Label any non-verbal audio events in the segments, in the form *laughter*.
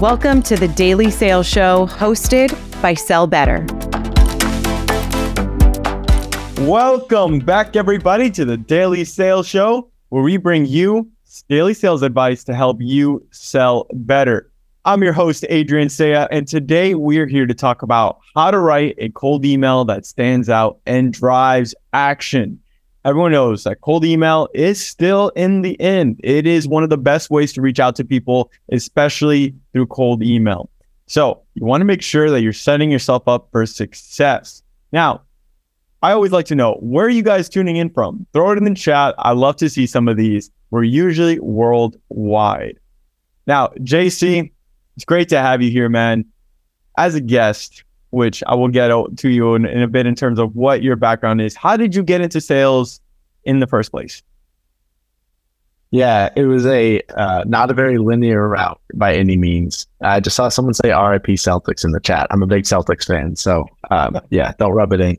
Welcome to the Daily Sales Show hosted by Sell Better. Welcome back, everybody, to the Daily Sales Show, where we bring you daily sales advice to help you sell better. I'm your host, Adrian Cea, and today we're here to talk about how to write a cold email that stands out and drives action. Everyone knows that cold email is still in the end. It is one of the best ways to reach out to people, especially through cold email. So you want to make sure that you're setting yourself up for success. Now, I always like to know where are you guys tuning in from? Throw it in the chat. I love to see some of these. We're usually worldwide. Now, JC, it's great to have you here, man. As a guest, which I will get to you in, in a bit in terms of what your background is. How did you get into sales in the first place? Yeah, it was a uh, not a very linear route by any means. I just saw someone say "RIP Celtics" in the chat. I'm a big Celtics fan, so um, yeah, don't rub it in.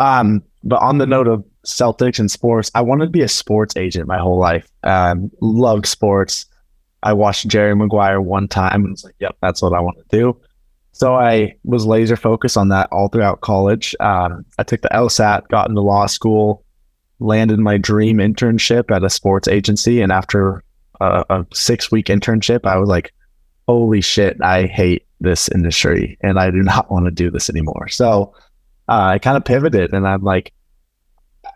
Um, but on the note of Celtics and sports, I wanted to be a sports agent my whole life. Um, loved sports. I watched Jerry Maguire one time and was like, "Yep, that's what I want to do." So I was laser focused on that all throughout college. Um, I took the LSAT, got into law school, landed my dream internship at a sports agency, and after a, a six week internship, I was like, "Holy shit, I hate this industry, and I do *laughs* not want to do this anymore." So uh, I kind of pivoted, and I'm like,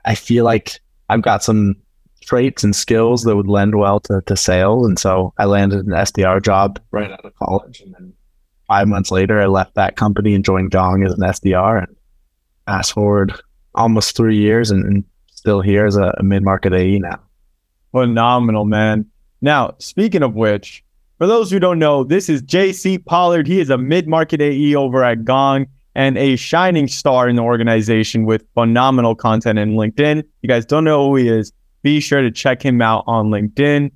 I feel like I've got some traits and skills that would lend well to, to sales, and so I landed an SDR job right out of college, and then five months later, I left that company and joined Gong as an SDR. And fast forward almost three years and, and still here as a, a mid market AE now. Phenomenal, man. Now, speaking of which, for those who don't know, this is JC Pollard. He is a mid market AE over at Gong and a shining star in the organization with phenomenal content in LinkedIn. You guys don't know who he is, be sure to check him out on LinkedIn.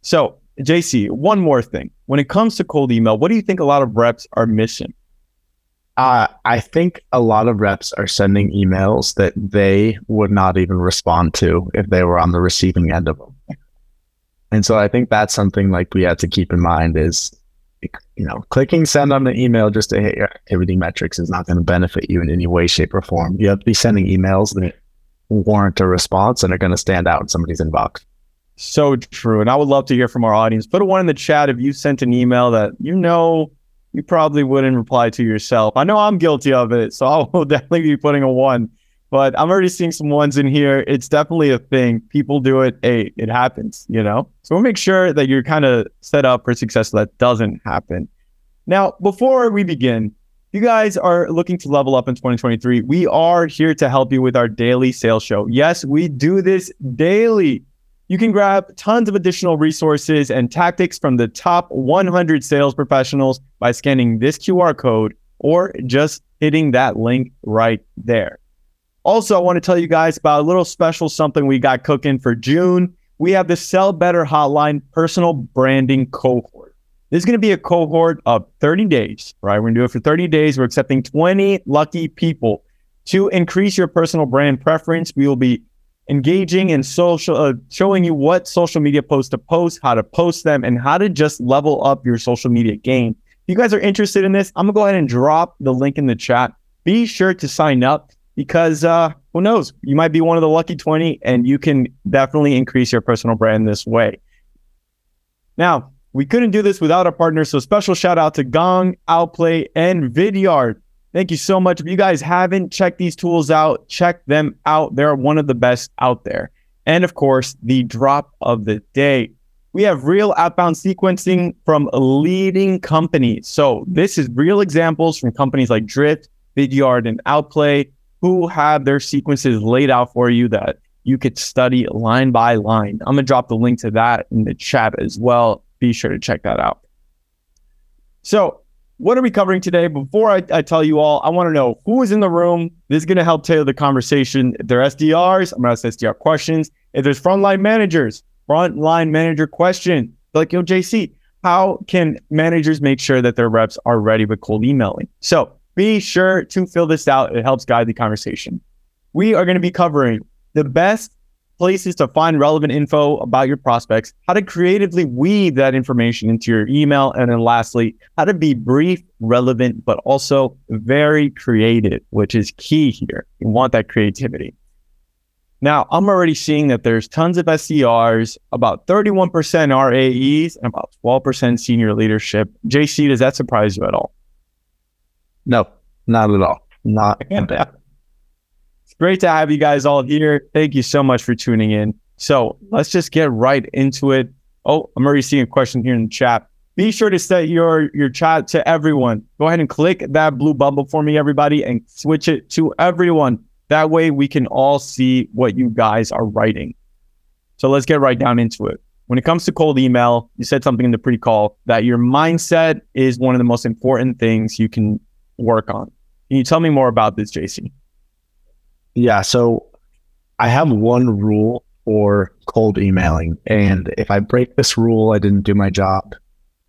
So, JC, one more thing. When it comes to cold email, what do you think a lot of reps are missing? Uh, I think a lot of reps are sending emails that they would not even respond to if they were on the receiving end of them. And so I think that's something like we have to keep in mind is, you know, clicking send on the email just to hit your activity metrics is not going to benefit you in any way, shape, or form. You have to be sending emails that warrant a response and are going to stand out in somebody's inbox. So true. And I would love to hear from our audience. Put a one in the chat if you sent an email that you know you probably wouldn't reply to yourself. I know I'm guilty of it, so *laughs* I will definitely be putting a one. But I'm already seeing some ones in here. It's definitely a thing. People do it. Hey, it happens, you know? So we'll make sure that you're kind of set up for success so that doesn't happen. Now, before we begin, you guys are looking to level up in 2023, we are here to help you with our daily sales show. Yes, we do this daily. You can grab tons of additional resources and tactics from the top 100 sales professionals by scanning this QR code or just hitting that link right there. Also, I want to tell you guys about a little special something we got cooking for June. We have the Sell Better Hotline personal branding cohort. This is going to be a cohort of 30 days, right? We're going to do it for 30 days. We're accepting 20 lucky people to increase your personal brand preference. We will be engaging in social, uh, showing you what social media posts to post, how to post them, and how to just level up your social media game. If you guys are interested in this, I'm gonna go ahead and drop the link in the chat. Be sure to sign up because uh, who knows, you might be one of the lucky 20 and you can definitely increase your personal brand this way. Now, we couldn't do this without our partners, so special shout out to Gong, Outplay, and Vidyard. Thank you so much. If you guys haven't checked these tools out, check them out. They're one of the best out there. And of course, the drop of the day. We have real outbound sequencing from leading companies. So this is real examples from companies like Drift, Vidyard, and Outplay who have their sequences laid out for you that you could study line by line. I'm going to drop the link to that in the chat as well. Be sure to check that out. So what are we covering today? Before I, I tell you all, I want to know who is in the room. This is going to help tailor the conversation. If they're SDRs, I'm going to ask SDR questions. If there's frontline managers, frontline manager question. Like, yo, JC, how can managers make sure that their reps are ready with cold emailing? So be sure to fill this out. It helps guide the conversation. We are going to be covering the best places to find relevant info about your prospects, how to creatively weave that information into your email, and then lastly, how to be brief, relevant, but also very creative, which is key here. You want that creativity. Now, I'm already seeing that there's tons of SDRs, about 31% are AEs, and about 12% senior leadership. JC, does that surprise you at all? No, not at all. Not *laughs* at bit. Great to have you guys all here. Thank you so much for tuning in. So let's just get right into it. Oh, I'm already seeing a question here in the chat. Be sure to set your your chat to everyone. Go ahead and click that blue bubble for me, everybody, and switch it to everyone. That way we can all see what you guys are writing. So let's get right down into it. When it comes to cold email, you said something in the pre call that your mindset is one of the most important things you can work on. Can you tell me more about this, JC? Yeah. So I have one rule for cold emailing. And if I break this rule, I didn't do my job.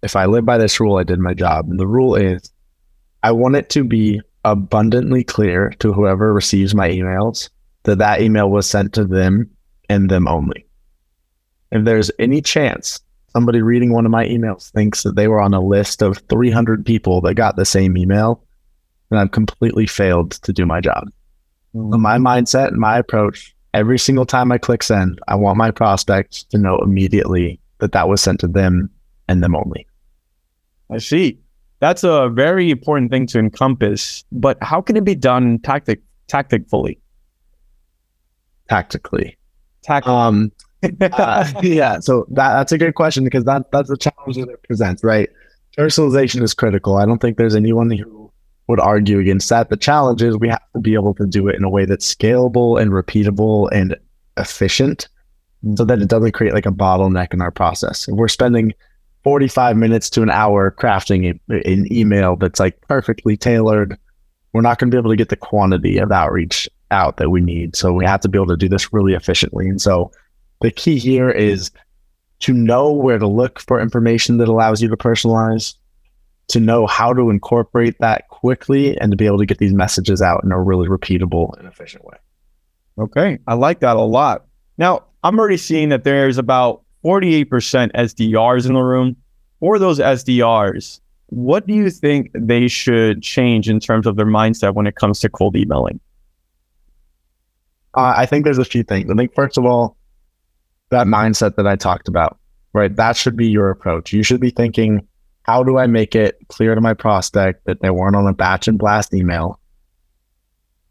If I live by this rule, I did my job. And the rule is I want it to be abundantly clear to whoever receives my emails that that email was sent to them and them only. If there's any chance somebody reading one of my emails thinks that they were on a list of 300 people that got the same email, then I've completely failed to do my job. Mm-hmm. My mindset and my approach, every single time I click send, I want my prospect to know immediately that that was sent to them and them only. I see. That's a very important thing to encompass, but how can it be done tactic tactically? Tactically. Tact- um, *laughs* uh, yeah, so that, that's a good question because that that's a challenge that it presents, right? Personalization is critical. I don't think there's anyone who would argue against that. The challenge is we have to be able to do it in a way that's scalable and repeatable and efficient so that it doesn't create like a bottleneck in our process. If we're spending 45 minutes to an hour crafting a, an email that's like perfectly tailored, we're not going to be able to get the quantity of outreach out that we need. So we have to be able to do this really efficiently. And so the key here is to know where to look for information that allows you to personalize, to know how to incorporate that quickly, and to be able to get these messages out in a really repeatable and efficient way. Okay. I like that a lot. Now, I'm already seeing that there's about 48% SDRs in the room. For those SDRs, what do you think they should change in terms of their mindset when it comes to cold emailing? Uh, I think there's a few things. I think, first of all, that mindset that I talked about, right? That should be your approach. You should be thinking, how do I make it clear to my prospect that they weren't on a batch and blast email?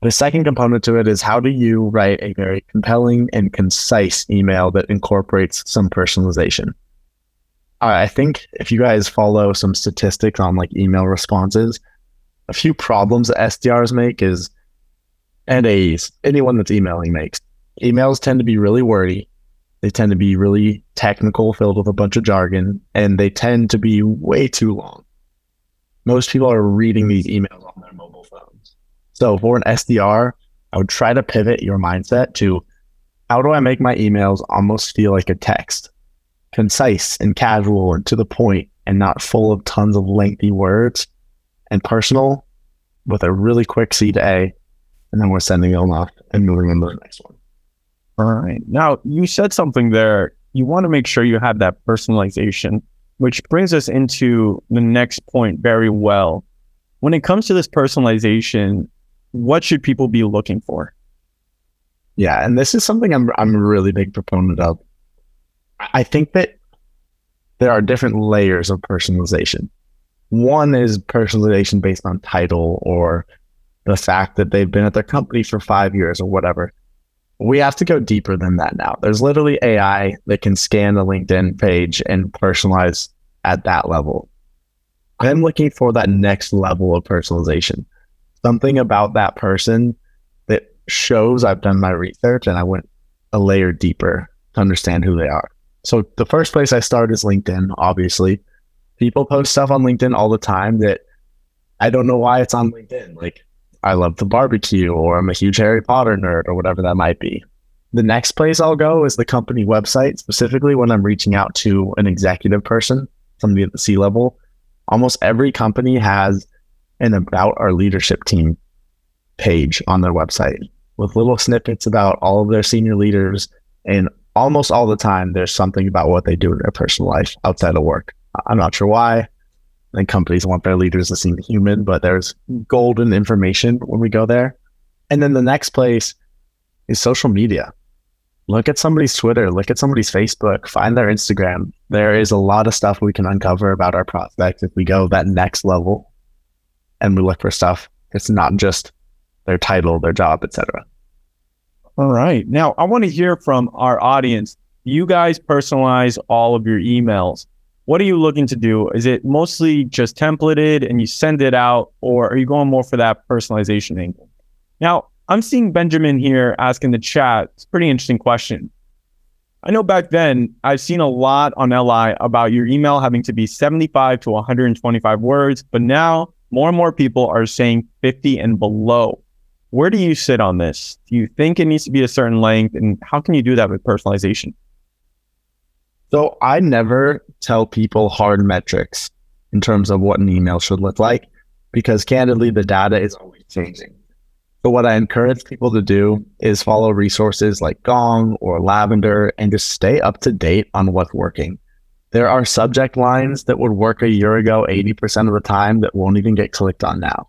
The second component to it is how do you write a very compelling and concise email that incorporates some personalization? I think if you guys follow some statistics on like email responses, a few problems that SDRs make is and AEs, anyone that's emailing makes. Emails tend to be really wordy. They tend to be really technical, filled with a bunch of jargon, and they tend to be way too long. Most people are reading these emails on their mobile phones. So for an SDR, I would try to pivot your mindset to how do I make my emails almost feel like a text? Concise and casual and to the point and not full of tons of lengthy words and personal with a really quick CTA. And then we're sending them off and moving on to the next one. All right. Now, you said something there. You want to make sure you have that personalization, which brings us into the next point very well. When it comes to this personalization, what should people be looking for? Yeah, and this is something I'm I'm a really big proponent of. I think that there are different layers of personalization. One is personalization based on title or the fact that they've been at their company for five years or whatever we have to go deeper than that now. There's literally AI that can scan the LinkedIn page and personalize at that level. I'm looking for that next level of personalization. Something about that person that shows I've done my research and I went a layer deeper to understand who they are. So the first place I start is LinkedIn, obviously. People post stuff on LinkedIn all the time that I don't know why it's on LinkedIn. Like I love the barbecue or I'm a huge Harry Potter nerd or whatever that might be. The next place I'll go is the company website, specifically when I'm reaching out to an executive person, somebody at the C level. Almost every company has an about our leadership team page on their website with little snippets about all of their senior leaders, And almost all the time, there's something about what they do in their personal life outside of work. I'm not sure why. And companies want their leaders to seem human, but there's golden information when we go there. And then the next place is social media. Look at somebody's Twitter, look at somebody's Facebook, find their Instagram. There is a lot of stuff we can uncover about our prospects if we go that next level and we look for stuff. It's not just their title, their job, etc. All right. Now, I want to hear from our audience. You guys personalize all of your emails. What are you looking to do? Is it mostly just templated and you send it out, or are you going more for that personalization angle? Now, I'm seeing Benjamin here asking the chat. It's a pretty interesting question. I know back then I've seen a lot on LI about your email having to be 75 to 125 words, but now more and more people are saying 50 and below. Where do you sit on this? Do you think it needs to be a certain length? And how can you do that with personalization? So I never tell people hard metrics in terms of what an email should look like because candidly, the data is always changing. So what I encourage people to do is follow resources like Gong or Lavender and just stay up to date on what's working. There are subject lines that would work a year ago 80% of the time that won't even get clicked on now.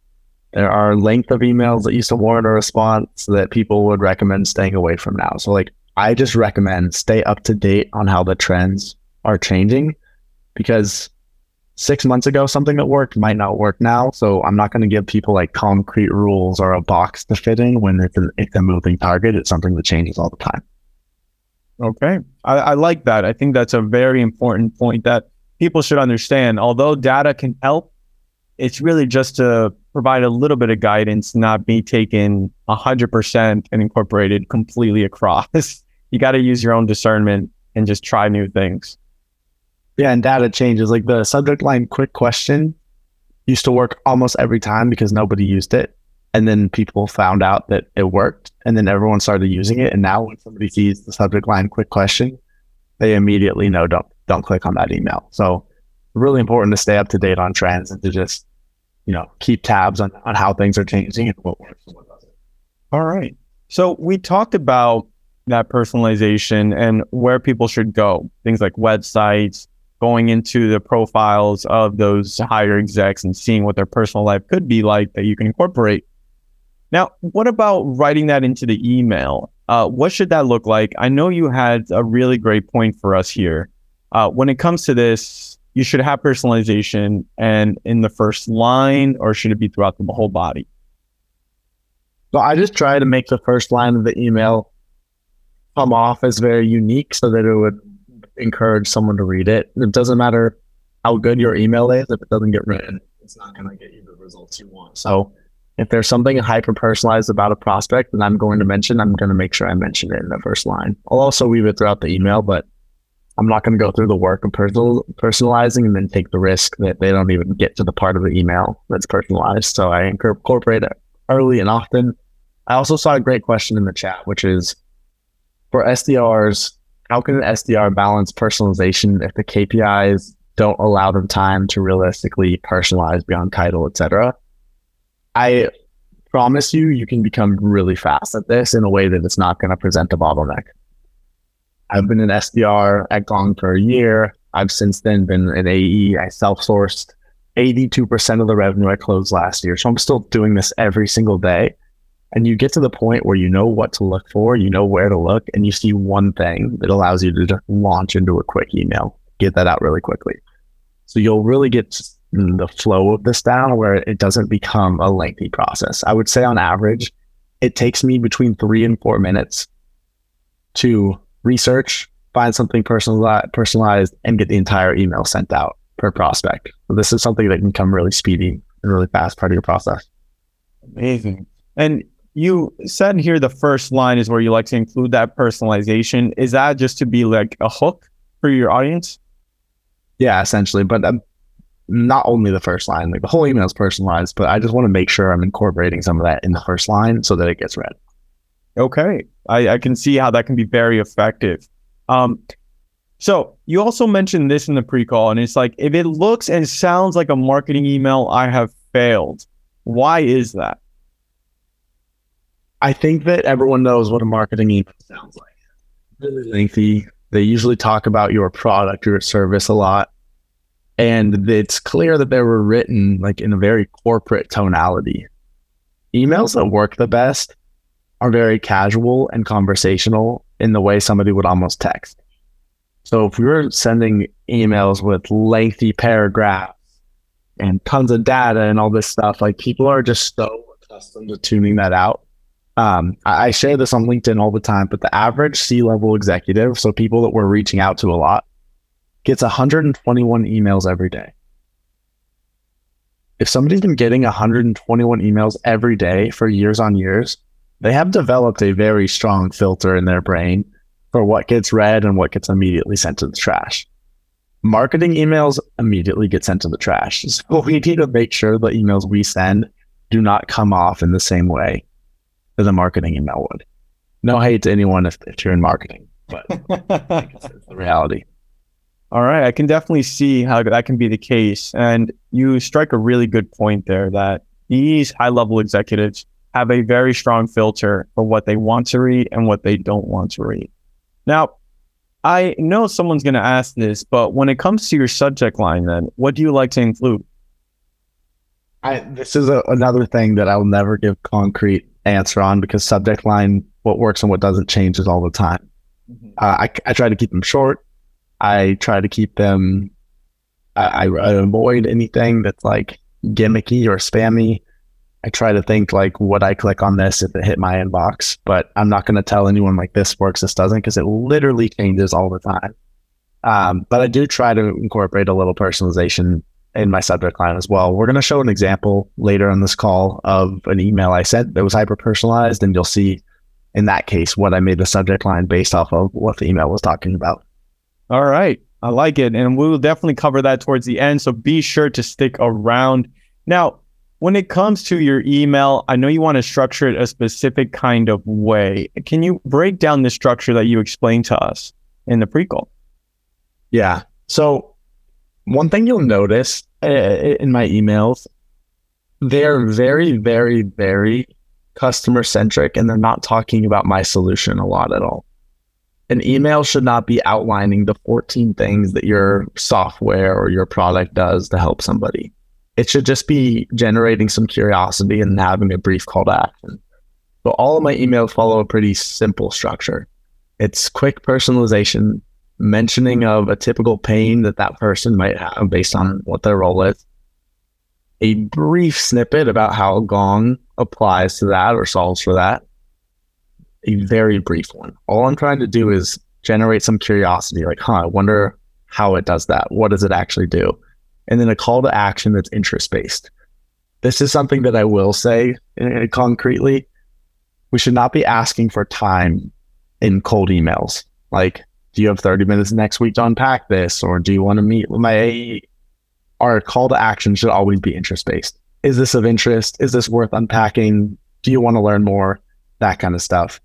There are length of emails that used to warrant a response that people would recommend staying away from now. So like I just recommend stay up to date on how the trends are changing because six months ago something that worked might not work now. So I'm not going to give people like concrete rules or a box to fit in when it's a, it's a moving target. It's something that changes all the time. Okay. I, I like that. I think that's a very important point that people should understand. Although data can help, it's really just to provide a little bit of guidance, not be taken 100% and incorporated completely across. *laughs* you got to use your own discernment and just try new things. Yeah, and data changes. Like the subject line quick question used to work almost every time because nobody used it. And then people found out that it worked and then everyone started using it. And now when somebody sees the subject line quick question, they immediately know don't don't click on that email. So really important to stay up to date on trends and to just, you know, keep tabs on, on how things are changing and what works and what doesn't. All right. So we talked about that personalization and where people should go, things like websites, going into the profiles of those higher execs and seeing what their personal life could be like that you can incorporate. Now, what about writing that into the email? Uh, what should that look like? I know you had a really great point for us here. Uh, when it comes to this, you should have personalization and in the first line, or should it be throughout the whole body? So I just try to make the first line of the email come off as very unique so that it would encourage someone to read it. It doesn't matter how good your email is, if it doesn't get read, it's not going to get you the results you want. So if there's something hyper personalized about a prospect that I'm going to mention, I'm going to make sure I mention it in the first line. I'll also weave it throughout the email, but I'm not going to go through the work of personal personalizing and then take the risk that they don't even get to the part of the email that's personalized. So I incorporate it early and often. I also saw a great question in the chat, which is for SDRs, how can an SDR balance personalization if the KPIs don't allow them time to realistically personalize beyond title, etc.? I promise you, you can become really fast at this in a way that it's not going to present a bottleneck. I've been an SDR at Gong for a year. I've since then been an AE. I self-sourced 82% of the revenue I closed last year. So I'm still doing this every single day and you get to the point where you know what to look for, you know where to look, and you see one thing that allows you to just launch into a quick email, get that out really quickly. So you'll really get the flow of this down where it doesn't become a lengthy process. I would say on average, it takes me between three and four minutes to research, find something personalized, and get the entire email sent out per prospect. So this is something that can come really speedy and really fast part of your process. Amazing. And you said here the first line is where you like to include that personalization. Is that just to be like a hook for your audience? Yeah, essentially. But um, not only the first line, like the whole email is personalized, but I just want to make sure I'm incorporating some of that in the first line so that it gets read. Okay. I, I can see how that can be very effective. Um, so you also mentioned this in the pre-call, and it's like if it looks and sounds like a marketing email, I have failed. Why is that? I think that everyone knows what a marketing email sounds like. really lengthy. They usually talk about your product or service a lot. And it's clear that they were written like in a very corporate tonality. Emails that work the best are very casual and conversational in the way somebody would almost text. So if were sending emails with lengthy paragraphs and tons of data and all this stuff, like people are just so accustomed to tuning that out. Um, I, I share this on LinkedIn all the time, but the average C level executive, so people that we're reaching out to a lot, gets 121 emails every day. If somebody's been getting 121 emails every day for years on years, they have developed a very strong filter in their brain for what gets read and what gets immediately sent to the trash. Marketing emails immediately get sent to the trash. *laughs* So we need to make sure the emails we send do not come off in the same way as a marketing email would. No hate to anyone if, if you're in marketing, but *laughs* it's, it's the reality. All right, I can definitely see how that can be the case. And you strike a really good point there that these high level executives have a very strong filter for what they want to read and what they don't want to read. Now, I know someone's going to ask this, but when it comes to your subject line, then what do you like to include? I, this is a, another thing that I will never give concrete answer on because subject line, what works and what doesn't changes all the time. Mm-hmm. Uh, I, I try to keep them short. I try to keep them. I, I avoid anything that's like gimmicky or spammy. I try to think like, would I click on this if it hit my inbox? But I'm not going to tell anyone like this works, this doesn't, because it literally changes all the time. Um, but I do try to incorporate a little personalization in my subject line as well. We're going to show an example later on this call of an email I sent that was hyper personalized, and you'll see in that case what I made the subject line based off of what the email was talking about. All right. I like it. And we will definitely cover that towards the end. So be sure to stick around. Now, when it comes to your email, I know you want to structure it a specific kind of way. Can you break down the structure that you explained to us in the pre-call? Yeah. So one thing you'll notice uh, in my emails, they're very, very, very customer centric and they're not talking about my solution a lot at all. An email should not be outlining the 14 things that your software or your product does to help somebody. It should just be generating some curiosity and having a brief call to action. So all of my emails follow a pretty simple structure. It's quick personalization, mentioning of a typical pain that that person might have based on what their role is. A brief snippet about how Gong applies to that or solves for that. A very brief one. All I'm trying to do is generate some curiosity, like, huh, I wonder how it does that. What does it actually do? And then a call to action that's interest based. This is something that I will say uh, concretely. We should not be asking for time in cold emails. Like, do you have 30 minutes next week to unpack this? Or do you want to meet with my? Our call to action should always be interest based. Is this of interest? Is this worth unpacking? Do you want to learn more? That kind of stuff.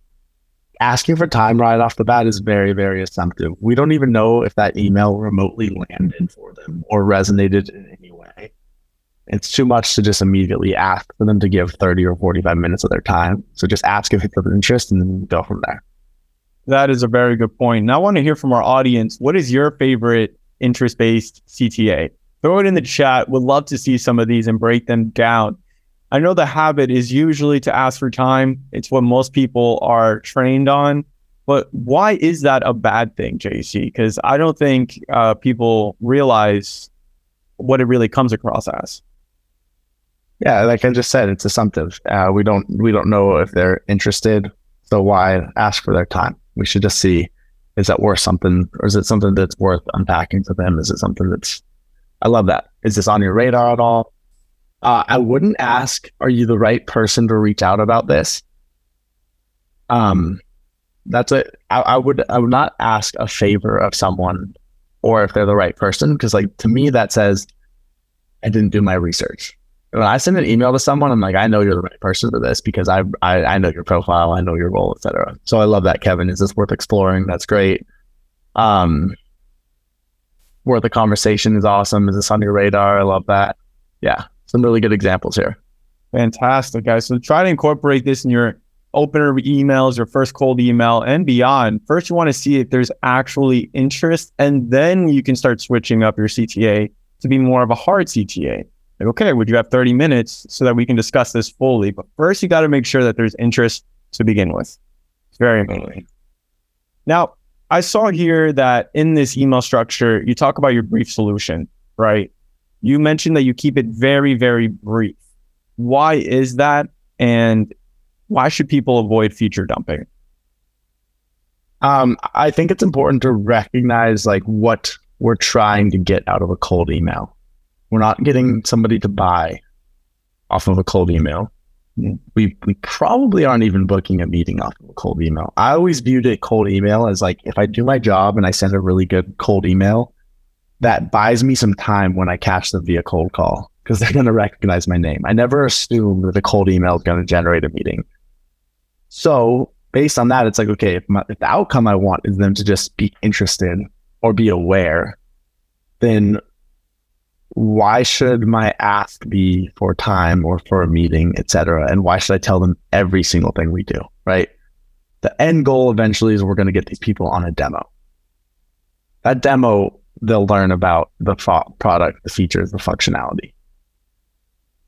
Asking for time right off the bat is very, very assumptive. We don't even know if that email remotely landed for them or resonated in any way. It's too much to just immediately ask for them to give 30 or 45 minutes of their time. So just ask if it's of interest and then go from there. That is a very good point. Now, I want to hear from our audience. What is your favorite interest based CTA? Throw it in the chat. Would love to see some of these and break them down. I know the habit is usually to ask for time. It's what most people are trained on. But why is that a bad thing, JC? Because I don't think uh, people realize what it really comes across as. Yeah, like I just said, it's assumptive. Uh, we don't we don't know if they're interested, so why ask for their time? We should just see is that worth something or is it something that's worth unpacking to them? Is it something that's I love that. Is this on your radar at all? Uh, I wouldn't ask, are you the right person to reach out about this? Um, that's it. I, I would I would not ask a favor of someone or if they're the right person because like to me that says I didn't do my research when I send an email to someone, I'm like, I know you're the right person for this because I I, I know your profile, I know your role, etc. So I love that, Kevin. Is this worth exploring? That's great. Um, worth a conversation is awesome. Is this on your radar? I love that. Yeah, some really good examples here. Fantastic, guys. So try to incorporate this in your opener emails your first cold email and beyond, first you want to see if there's actually interest, and then you can start switching up your CTA to be more of a hard CTA. Like, okay, would you have 30 minutes so that we can discuss this fully? But first, you got to make sure that there's interest to begin with. It's very important. Now, I saw here that in this email structure, you talk about your brief solution, right? You mentioned that you keep it very, very brief. Why is that? And why should people avoid feature dumping? Um, I think it's important to recognize like what we're trying to get out of a cold email. We're not getting mm-hmm. somebody to buy off of a cold email. Mm-hmm. We we probably aren't even booking a meeting off of a cold email. I always viewed a cold email as like if I do my job and I send a really good cold email, that buys me some time when I catch them via cold call because they're going to recognize my name. I never assume that a cold email is going to generate a meeting. So based on that, it's like, okay, if, my, if the outcome I want is them to just be interested or be aware, then why should my ask be for time or for a meeting, etc.? And why should I tell them every single thing we do? Right. The end goal eventually is we're going to get these people on a demo. That demo, they'll learn about the fo- product, the features, the functionality.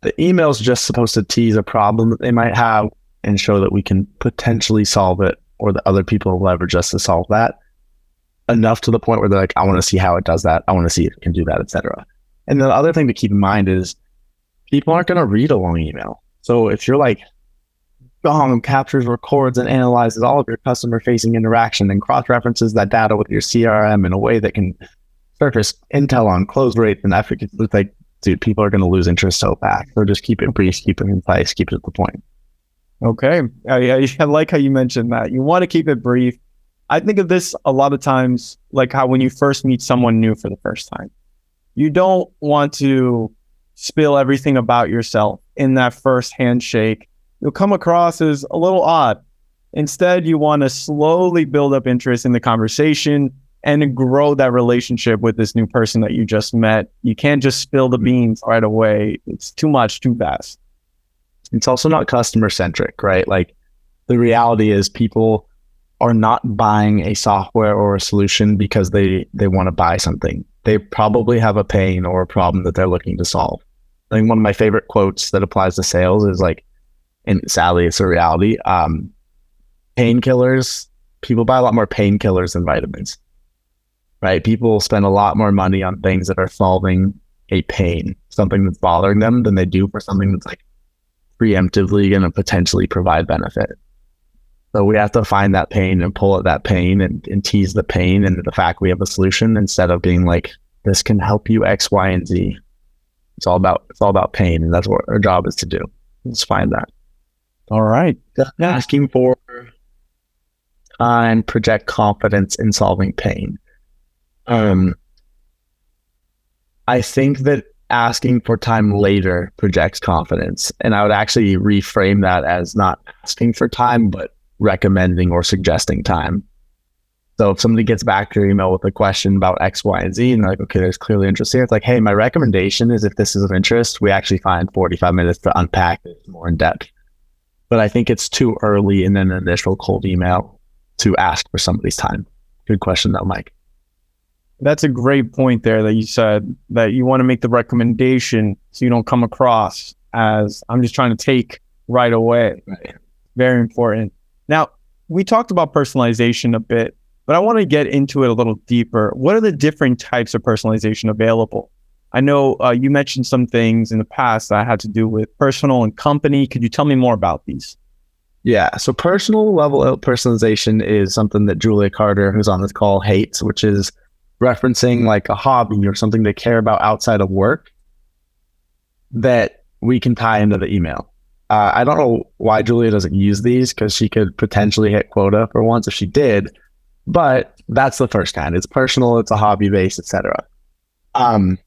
The email is just supposed to tease a problem that they might have and show that we can potentially solve it or that other people leverage us to solve that enough to the point where they're like, I want to see how it does that. I want to see if it can do that, etc. And the other thing to keep in mind is people aren't going to read a long email. So if you're like, Gong captures, records, and analyzes all of your customer facing interaction and cross references that data with your CRM in a way that can surface intel on close rates and efficacy. It's like, dude, people are going to lose interest so fast. So just keep it brief, keep it concise, keep it to the point. Okay. I, I like how you mentioned that. You want to keep it brief. I think of this a lot of times like how when you first meet someone new for the first time, you don't want to spill everything about yourself in that first handshake. You'll come across as a little odd. Instead, you want to slowly build up interest in the conversation and grow that relationship with this new person that you just met. You can't just spill the beans right away. It's too much, too fast. It's also not customer centric, right? Like the reality is people are not buying a software or a solution because they they want to buy something. They probably have a pain or a problem that they're looking to solve. I think one of my favorite quotes that applies to sales is like, and sadly, it's a reality. Um, painkillers, people buy a lot more painkillers than vitamins, right? People spend a lot more money on things that are solving a pain, something that's bothering them, than they do for something that's like preemptively going to potentially provide benefit. So we have to find that pain and pull at that pain and, and tease the pain and the fact we have a solution instead of being like, this can help you X, Y, and Z. It's all about it's all about pain, and that's what our job is to do. Let's find that. All right. Yeah. Asking for time, project confidence in solving pain. Um, I think that asking for time later projects confidence. And I would actually reframe that as not asking for time, but recommending or suggesting time. So if somebody gets back to your email with a question about X, Y, and Z, and they're like, okay, there's clearly interest here, it's like, hey, my recommendation is if this is of interest, we actually find 45 minutes to unpack this more in depth. But I think it's too early in an initial cold email to ask for somebody's time. Good question though, Mike. That's a great point there that you said that you want to make the recommendation so you don't come across as I'm just trying to take right away. Right. Very important. Now, we talked about personalization a bit, but I want to get into it a little deeper. What are the different types of personalization available? I know uh, you mentioned some things in the past that had to do with personal and company. Could you tell me more about these? Yeah. So personal level personalization is something that Julia Carter, who's on this call, hates, which is referencing like a hobby or something they care about outside of work that we can tie into the email. Uh, I don't know why Julia doesn't use these because she could potentially hit quota for once if she did, but that's the first kind. It's personal, it's a hobby based, etc. Um,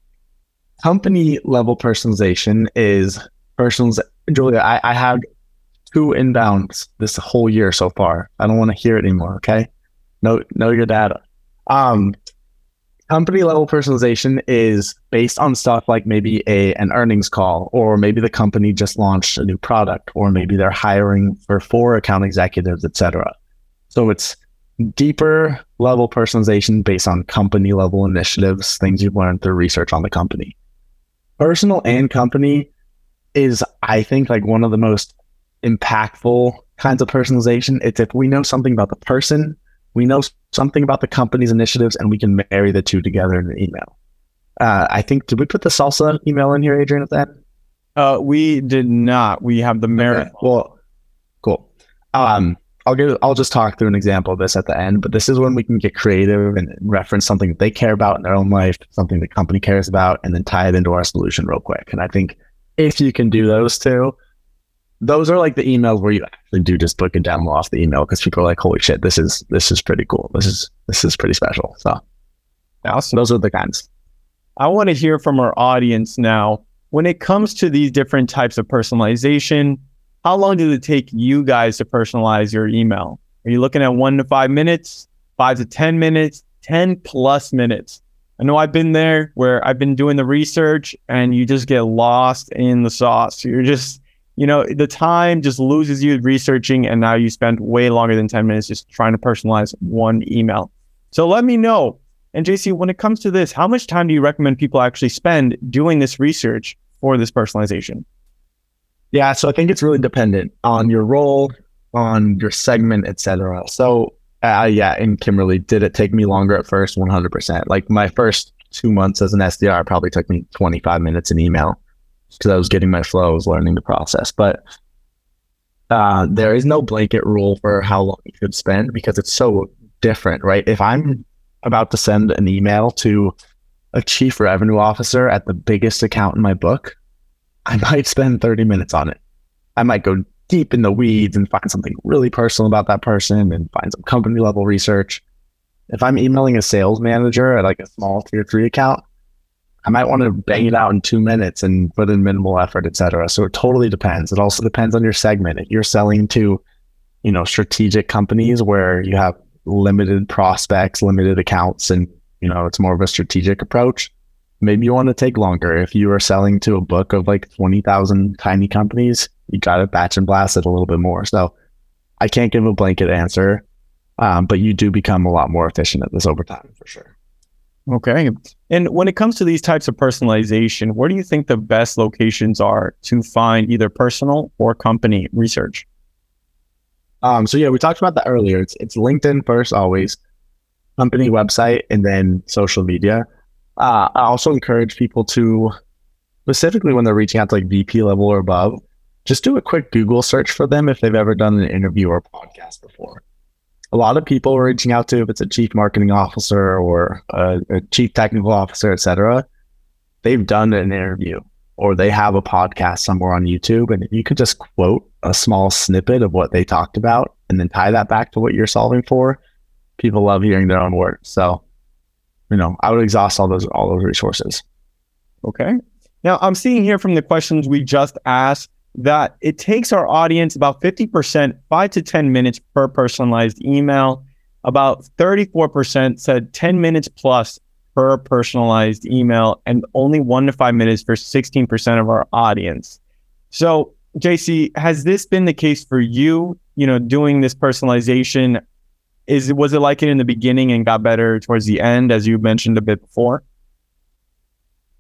company level personalization is personals. Julia, I, I had two inbounds this whole year so far. I don't want to hear it anymore. Okay, know know your data. Um, company level personalization is based on stuff like maybe a an earnings call or maybe the company just launched a new product or maybe they're hiring for four account executives etc so it's deeper level personalization based on company level initiatives things you've learned through research on the company. Personal and company is i think like one of the most impactful kinds of personalization. It's if we know something about the person we know something about the company's initiatives and we can marry the two together in an email. Uh, I think, did we put the salsa email in here, Adrian, at that? Uh, we did not. We have the merit. Okay. Well, cool. Um, I'll give, I'll just talk through an example of this at the end, but this is when we can get creative and reference something that they care about in their own life, something the company cares about, and then tie it into our solution real quick. And I think if you can do those two, those are like the emails where you actually do just book a demo off the email because people are like, holy shit, this is this is pretty cool. This is this is pretty special. So awesome. those are the kinds. I want to hear from our audience now. When it comes to these different types of personalization, how long did it take you guys to personalize your email? Are you looking at one to five minutes, five to 10 minutes, 10 plus minutes? I know I've been there where I've been doing the research and you just get lost in the sauce. You're just you know, the time just loses you researching, and now you spend way longer than 10 minutes just trying to personalize one email. So let me know. And JC, when it comes to this, how much time do you recommend people actually spend doing this research for this personalization? Yeah, so I think it's really dependent on your role, on your segment, etc. So, uh, yeah, and Kimberly, did it take me longer at first? 100%. Like my first two months as an SDR probably took me 25 minutes in email because I was getting my flow, I was learning the process. But uh, there is no blanket rule for how long you should spend because it's so different, right? If I'm about to send an email to a chief revenue officer at the biggest account in my book, I *laughs* might spend 30 minutes on it. I might go deep in the weeds and find something really personal about that person and find some company level research. If I'm emailing a sales manager at like a small tier three account, I might want to bang it out in two minutes and put in minimal effort, et cetera. So it totally depends. It also depends on your segment. If you're selling to, you know, strategic companies where you have limited prospects, limited accounts, and you know it's more of a strategic approach, maybe you want to take longer. If you are selling to a book of like twenty thousand tiny companies, you got to batch and blast it a little bit more. So I can't give a blanket answer, um, but you do become a lot more efficient at this over time for sure. Okay. And when it comes to these types of personalization, where do you think the best locations are to find either personal or company research? Um, so yeah, we talked about that earlier. It's it's LinkedIn first, always, company website, and then social media. Uh, I also encourage people to, specifically when they're reaching out to like VP level or above, just do a quick Google search for them if they've ever done an interview or podcast before a lot of people are reaching out to if it's a chief marketing officer or a, a chief technical officer, etc. They've done an interview or they have a podcast somewhere on YouTube, and you could just quote a small snippet of what they talked about and then tie that back to what you're solving for, people love hearing their own words. So, you know, I would exhaust all those all those resources. Okay. Now I'm seeing here from the questions we just asked that it takes our audience about 50%, five to 10 minutes per personalized email. About 34% said 10 minutes plus per personalized email, and only one to five minutes for 16% of our audience. So, JC, has this been the case for you? You know, doing this personalization, is was it like it in the beginning and got better towards the end, as you mentioned a bit before?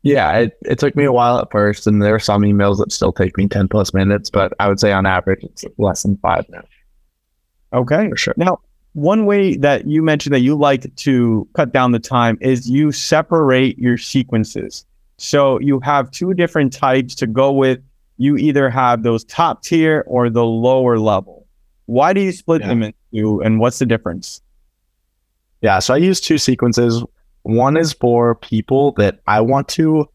Yeah, it, it took me a while at first, and there are some emails that still take me 10 plus minutes, but I would say on average it's less than five now. Okay. For sure. Now, one way that you mentioned that you like to cut down the time is you separate your sequences. So you have two different types to go with. You either have those top tier or the lower level. Why do you split yeah. them into and what's the difference? Yeah, so I use two sequences. One is for people that I want to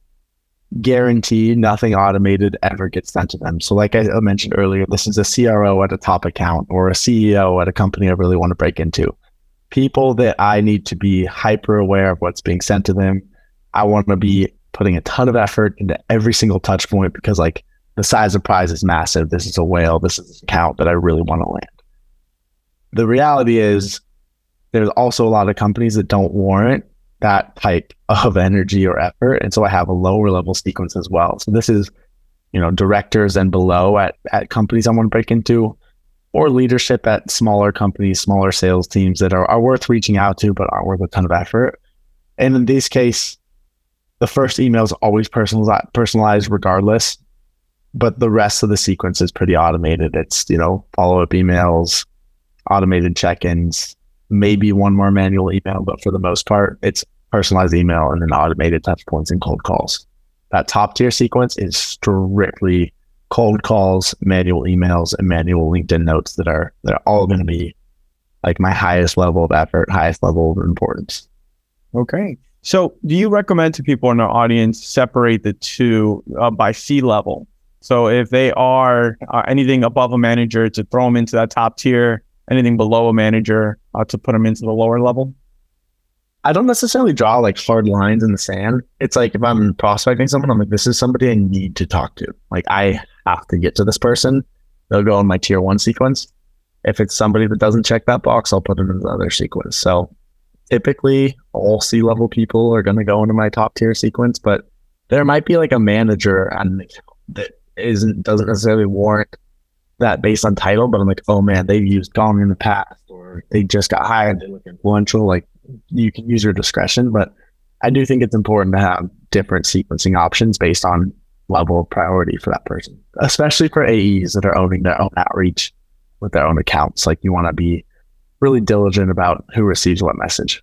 guarantee nothing automated ever gets sent to them. So, like I mentioned earlier, this is a CRO at a top account or a CEO at a company I really want to break into. People that I need to be hyper aware of what's being sent to them. I want to be putting a ton of effort into every single touch point because, like, the size of prize is massive. This is a whale. This is an account that I really want to land. The reality is, there's also a lot of companies that don't warrant that type of energy or effort. And so I have a lower level sequence as well. So this is, you know, directors and below at, at companies I want to break into or leadership at smaller companies, smaller sales teams that are, are worth reaching out to, but aren't worth a ton of effort. And in this case, the first email is always personalized, personalized regardless, but the rest of the sequence is pretty automated. It's, you know, follow up emails, automated check ins, maybe one more manual email, but for the most part, it's personalized email and then automated touch points and cold calls. That top tier sequence is strictly cold calls, manual emails, and manual LinkedIn notes that are that are all going to be like my highest level of effort, highest level of importance. Okay. So, do you recommend to people in our audience separate the two uh, by C level? So, if they are uh, anything above a manager, to throw them into that top tier, anything below a manager, uh, to put them into the lower level? I don't necessarily draw like hard lines in the sand. It's like if I'm prospecting someone, I'm like, this is somebody I need to talk to. Like I have to get to this person. They'll go in my tier one sequence. If it's somebody that doesn't check that box, I'll put them in the other sequence. So typically all C level people are going to go into my top tier sequence, but there might be like a manager and that isn't, doesn't necessarily warrant that based on title, but I'm like, oh man, they've used Gong in the past or they just got hired. They look influential. Like you can use your discretion, but I do think it's important to have different sequencing options based on level of priority for that person, especially for AEs that are owning their own outreach with their own accounts. Like you want to be really diligent about who receives what message.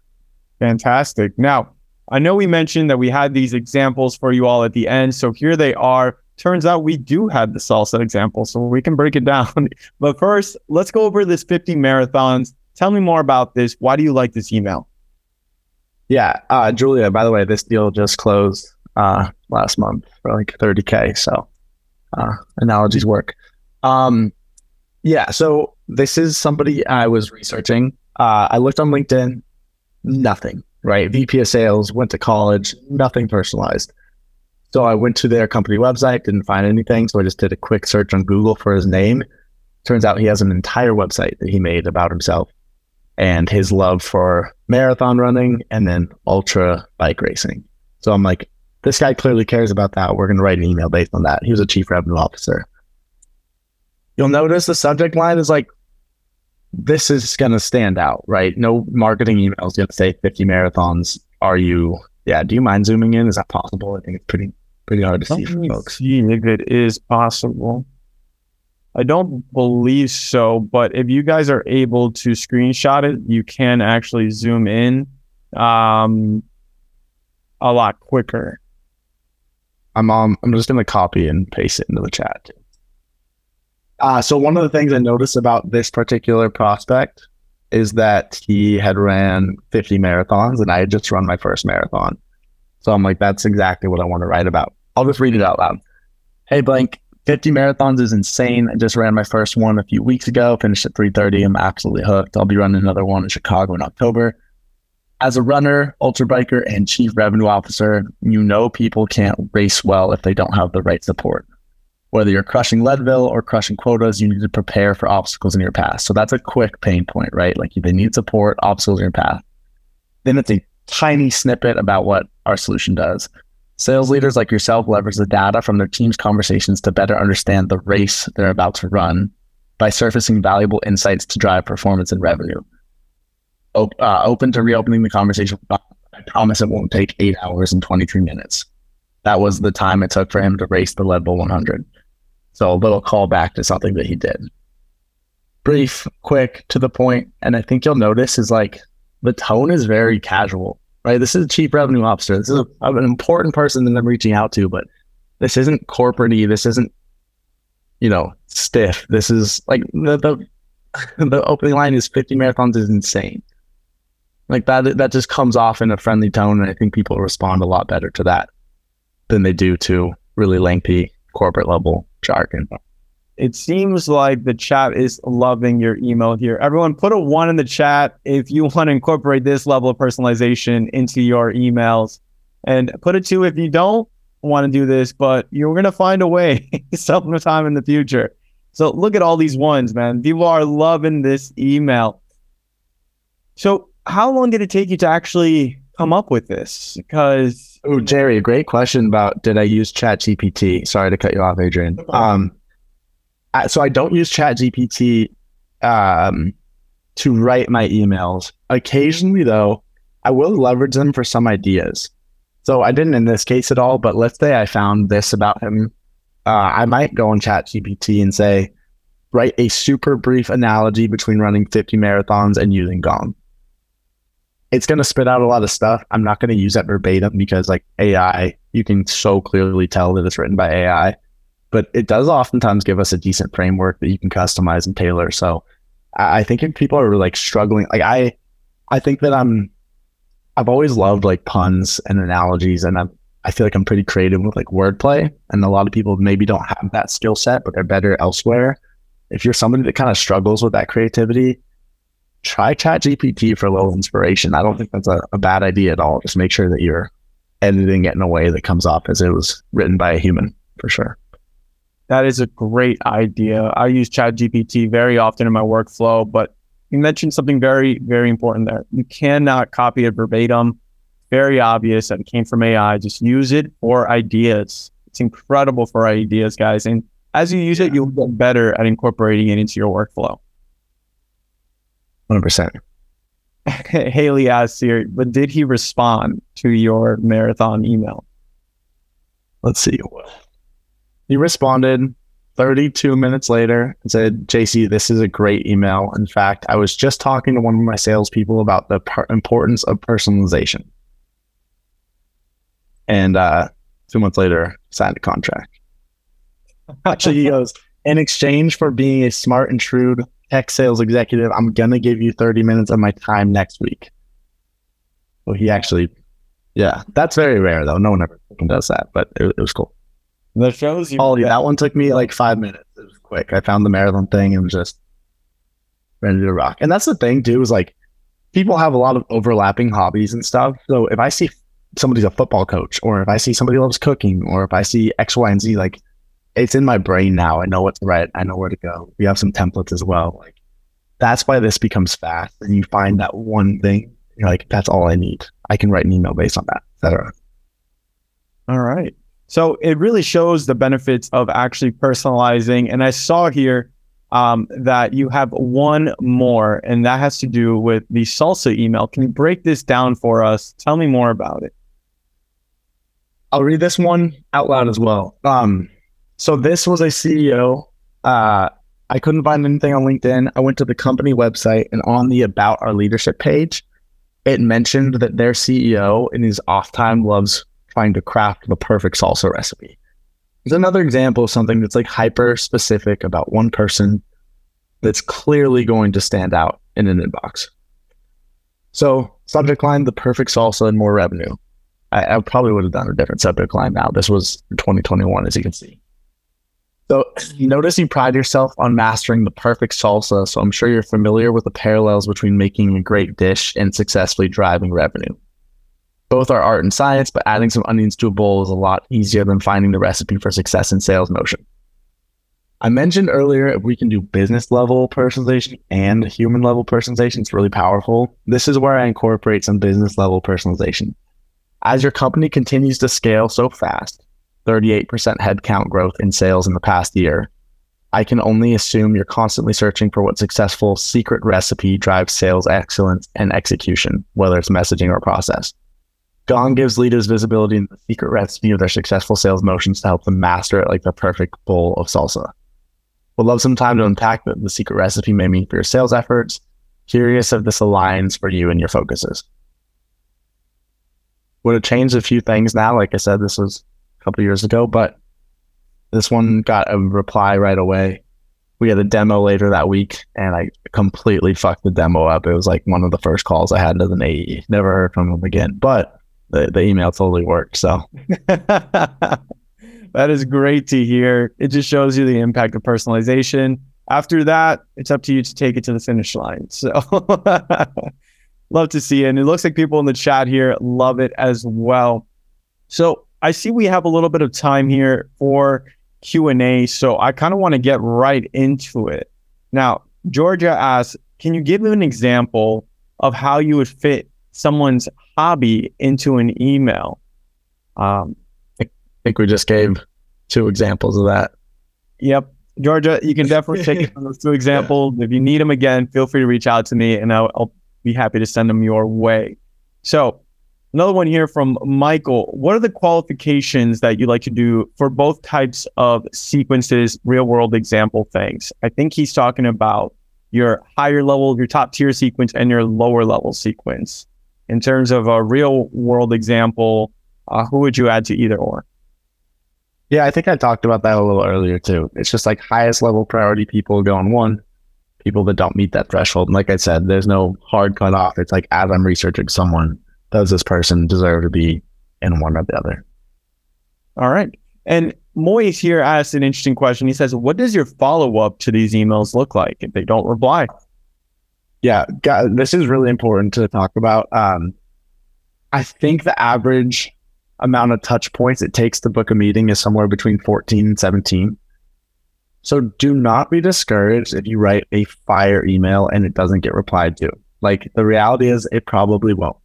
Fantastic. Now, I know we mentioned that we had these examples for you all at the end. So here they are. Turns out we do have the salsa example, so we can break it down. *laughs* but first, let's go over this 50 marathons. Tell me more about this. Why do you like this email? Yeah, uh, Julia. By the way, this deal just closed uh, last month for like 30k. So uh, analogies work. Um, yeah. So this is somebody I was researching. Uh, I looked on LinkedIn. Nothing. Right. VP of Sales. Went to college. Nothing personalized. So I went to their company website. Didn't find anything. So I just did a quick search on Google for his name. Turns out he has an entire website that he made about himself and his love for marathon running and then ultra bike racing. So I'm like, this guy clearly cares about that. We're going to write an email based on that. He was a chief revenue officer. You'll notice the subject line is like, this is going to stand out, right? No marketing emails going to say 50 marathons. Are you, yeah, do you mind zooming in? Is that possible? I think it's pretty, pretty hard to see for folks. See if it is possible. I don't believe so, but if you guys are able to screenshot it, you can actually zoom in um, a lot quicker. I'm um, I'm just gonna copy and paste it into the chat. Uh, so one of the things I noticed about this particular prospect is that he had ran 50 marathons and I had just run my first marathon. So I'm like, that's exactly what I want to write about. I'll just read it out loud. Hey, blank, 50 marathons is insane. I just ran my first one a few weeks ago, finished at 330. I'm absolutely hooked. I'll be running another one in Chicago in October. As a runner, ultra biker, and chief revenue officer, you know people can't race well if they don't have the right support. Whether you're crushing Leadville or crushing quotas, you need to prepare for obstacles in your path. So that's a quick pain point, right? Like they need support, obstacles in your path. Then it's a tiny snippet about what our solution does. Sales leaders like yourself leverage the data from their team's conversations to better understand the race they're about to run by surfacing valuable insights to drive performance and revenue. Op- uh, open to reopening the conversation. I promise it won't take eight hours and 23 minutes. That was the time it took for him to race the Leadville 100. So a little callback to something that he did. Brief, quick, to the point, and I think you'll notice is like the tone is very casual right? This is a chief revenue officer. This is a, an important person that I'm reaching out to, but this isn't corporatey. This isn't, you know, stiff. This is like the, the, *laughs* the opening line is 50 marathons is insane. Like that, that just comes off in a friendly tone. And I think people respond a lot better to that than they do to really lengthy corporate level jargon it seems like the chat is loving your email here. Everyone, put a one in the chat if you want to incorporate this level of personalization into your emails, and put a two if you don't want to do this, but you're going to find a way *laughs* sometime in the future. So look at all these ones, man. People are loving this email. So, how long did it take you to actually come up with this? Because Oh, Jerry, great question about did I use ChatGPT? Sorry to cut you off, Adrian. Um, so I don't use ChatGPT um, to write my emails. Occasionally, though, I will leverage them for some ideas. So I didn't in this case at all, but let's say I found this about him. Uh, I might go on ChatGPT and say, write a super brief analogy between running 50 marathons and using Gong it's going to spit out a lot of stuff. I'm not going to use that verbatim because like AI, you can so clearly tell that it's written by AI, but it does oftentimes give us a decent framework that you can customize and tailor. So I, think if people are like struggling, like I, I think that I'm, I've always loved like puns and analogies and I'm, I feel like I'm pretty creative with like wordplay and a lot of people maybe don't have that skill set, but they're better elsewhere. If you're somebody that kind of struggles with that creativity, try chat gpt for a little inspiration i don't think that's a, a, bad idea at all just make sure that you're editing it in a way that comes off as it was written by a human for sure that is a great idea. I use chat gpt very often in my workflow but you mentioned something very very important there. You cannot copy it verbatim. Very obvious that it came from ai just use it for ideas. It's incredible for ideas guys and as you use it you'll get better at incorporating it into your workflow. 100%. *laughs* Haley asked here, but did he respond to your marathon email? Let's see. He responded 32 minutes later and said, JC, this is a great email. In fact, I was just talking to one of my salespeople about the per- importance of personalization. And uh, two months later, signed a contract. *laughs* Actually, he goes, in exchange for being a smart and shrewd tech sales executive. I'm gonna give you 30 minutes of my time next week. Well, he actually, yeah, that's very rare though. No one ever does that, but it, it was cool. That shows you. Oh, yeah, that one took me like five minutes. It was quick. I found the marathon thing and was just ready to rock. And that's the thing too is like people have a lot of overlapping hobbies and stuff. So if I see somebody's a football coach, or if I see somebody loves cooking, or if I see X, Y, and Z, like it's in my brain now. I know what's right. I know where to go. We have some templates as well. Like that's why this becomes fast. And you find that one thing. You're like, that's all I need. I can write an email based on that, etc. All right. So it really shows the benefits of actually personalizing. And I saw here um, that you have one more, and that has to do with the salsa email. Can you break this down for us? Tell me more about it. I'll read this one out loud as well. Um, so this was a CEO. Uh, I couldn't find anything on LinkedIn. I went to the company website and on the About Our Leadership page, it mentioned that their CEO in his off time loves trying to craft the perfect salsa recipe. There's another example of something that's like hyper specific about one person that's clearly going to stand out in an inbox. So, subject line the perfect salsa and more revenue. I, I probably would have done a different subject line now. This was 2021, as you can see. So *clears throat* notice you pride yourself on mastering the perfect salsa. So I'm sure you're familiar with the parallels between making a great dish and successfully driving revenue. Both are art and science, but adding some onions to a bowl is a lot easier than finding the recipe for success in sales motion. I mentioned earlier if we can do business level personalization and human level personalization, it's really powerful. This is where I incorporate some business level personalization. As your company continues to scale so fast, 38% headcount growth in sales in the past year. I can only assume you're constantly searching for what successful secret recipe drives sales excellence and execution, whether it's messaging or process. Gong gives leaders visibility in the secret recipe of their successful sales motions to help them master it like the perfect bowl of salsa. Would love some time to unpack the secret recipe may mean for your sales efforts. Curious if this aligns for you and your focuses. Would have changed a few things now. Like I said, this was a couple years ago, but this one got a reply right away. We had a demo later that week, and I completely fucked the demo up. It was like one of the first calls I had as an AE. Never heard from them again, but the, the email totally worked. So *laughs* that is great to hear. It just shows you the impact of personalization. After that, it's up to you to take it to the finish line. So *laughs* love to see it. And it looks like people in the chat here love it as well. So I see we have a little bit of time here for Q&A, so I kind of want to get right into it. Now, Georgia asks, can you give me an example of how you would fit someone's hobby into an email. Um, I think we just gave two examples of that. Yep. Georgia, you can definitely take *laughs* those two examples. If you need them again, feel free to reach out to me and I'll, I'll be happy to send them your way. So, another one here from Michael. What are the qualifications that you like to do for both types of sequences, real world example things? I think he's talking about your higher level, your top tier sequence, and your lower level sequence. In terms of a real world example, uh, who would you add to either or? Yeah, I think I talked about that a little earlier too. It's just like highest level priority people go on one, people that don't meet that threshold. And like I said, there's no hard cut off. It's like as I'm researching someone, does this person deserve to be in one or the other? All right. And Moise here asked an interesting question. He says, What does your follow up to these emails look like if they don't reply? Yeah, this is really important to talk about. Um, I think the average amount of touch points it takes to book a meeting is somewhere between 14 and 17. So do not be discouraged if you write a fire email and it doesn't get replied to. Like the reality is it probably won't.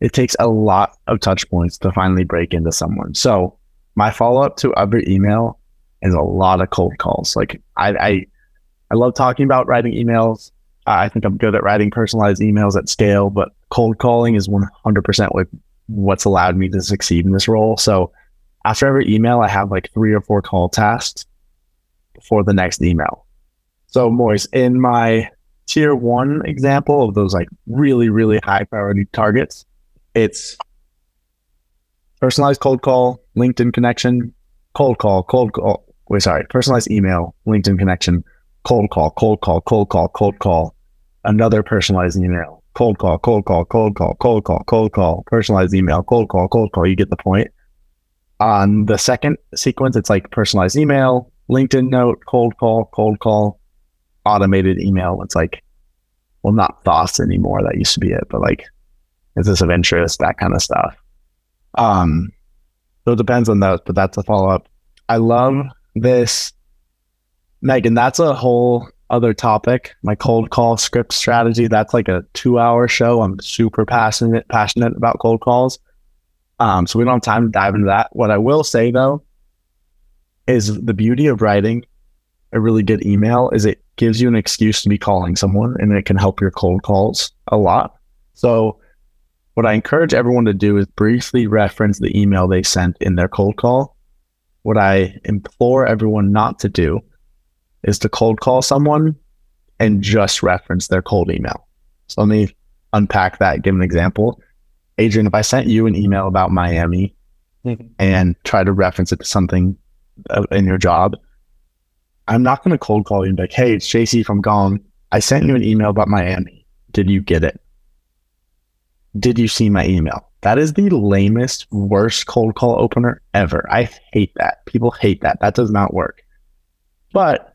It takes a lot of touch points to finally break into someone. So my follow up to every email is a lot of cold calls. Like I, I, I love talking about writing emails. I think I'm good at writing personalized emails at scale, but cold calling is 100% what what's allowed me to succeed in this role. So after every email, I have like three or four call tasks for the next email. So Moise, in my tier one example of those like really, really high priority targets, it's personalized cold call, LinkedIn connection, cold call, cold call. Wait, sorry, personalized email, LinkedIn connection, cold call, cold call, cold call, cold call, another personalized email, cold call, cold call, cold call, cold call, cold call, personalized email, cold call, cold call. You get the point. On the second sequence, it's like personalized email, LinkedIn note, cold call, cold call, automated email. It's like, well, not thoughts anymore. That used to be it, but like, is this of interest? That kind of stuff. Um, so it depends on those, but that's a follow up. I love this, Megan. That's a whole other topic, my cold call script strategy. That's like a two hour show. I'm super passionate, passionate about cold calls. Um, so we don't have time to dive into that. What I will say though is the beauty of writing a really good email is it gives you an excuse to be calling someone and it can help your cold calls a lot. So what I encourage everyone to do is briefly reference the email they sent in their cold call. What I implore everyone not to do is to cold call someone and just reference their cold email. So let me unpack that, give an example. Adrian, if I sent you an email about Miami mm-hmm. and try to reference it to something uh, in your job, I'm not going to cold call you and be like, hey, it's JC from Gong. I sent you an email about Miami. Did you get it? Did you see my email? That is the lamest, worst cold call opener ever. I hate that. People hate that. That does not work. But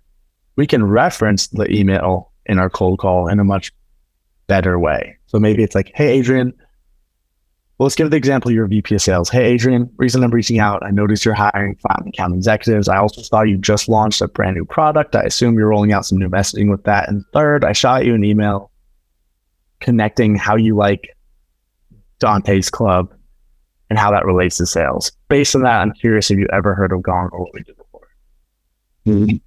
we can reference the email in our cold call in a much better way. So maybe it's like, hey, Adrian, well, let's give the example of your VP of sales. Hey, Adrian, reason I'm reaching out, I noticed you're hiring five account executives. I also saw you just launched a brand new product. I assume you're rolling out some new messaging with that. And third, I shot you an email connecting how you like Dante's Club and how that relates to sales. Based on that, I'm curious if you ever heard of Gong or what we did before. Mm-hmm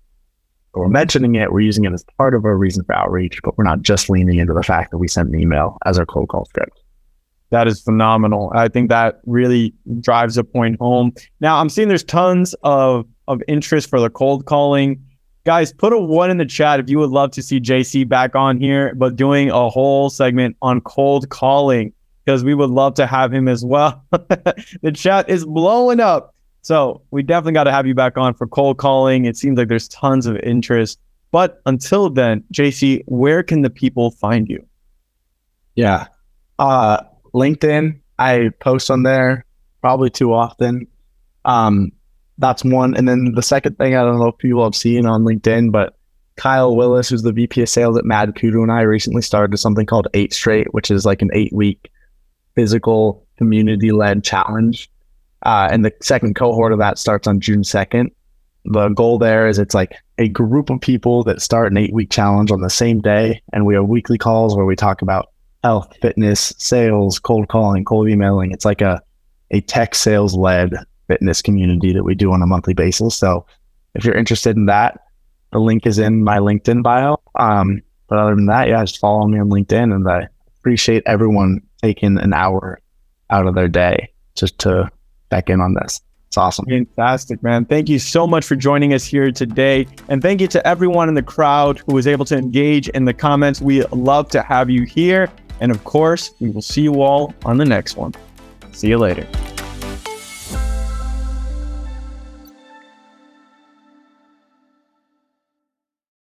we're mentioning it, we're using it as part of our reason for outreach, but we're not just leaning into the fact that we sent an email as our cold call script. That is phenomenal. I think that really drives a point home. Now I'm seeing there's tons of of interest for the cold calling. Guys, put a one in the chat if you would love to see JC back on here, but doing a whole segment on cold calling because we would love to have him as well. *laughs* the chat is blowing up. So we definitely got to have you back on for cold calling. It seems like there's tons of interest. But until then, JC, where can the people find you? Yeah. Uh, LinkedIn, I post on there probably too often. Um, that's one. And then the second thing, I don't know if people have seen on LinkedIn, but Kyle Willis, who's the VP of sales at MadKudu, and I recently started something called Eight Straight, which is like an eight week physical community led challenge uh, and the second cohort of that starts on June 2nd. The goal there is it's like a group of people that start an eight week challenge on the same day. And we have weekly calls where we talk about health, fitness, sales, cold calling, cold emailing. It's like a a tech sales led fitness community that we do on a monthly basis. So if you're interested in that, the link is in my LinkedIn bio. Um, but other than that, yeah, just follow me on LinkedIn and I appreciate everyone taking an hour out of their day just to back in on this. It's awesome. Fantastic, man. Thank you so much for joining us here today. And thank you to everyone in the crowd who was able to engage in the comments. We love to have you here. And of course, we will see you all on the next one. See you later.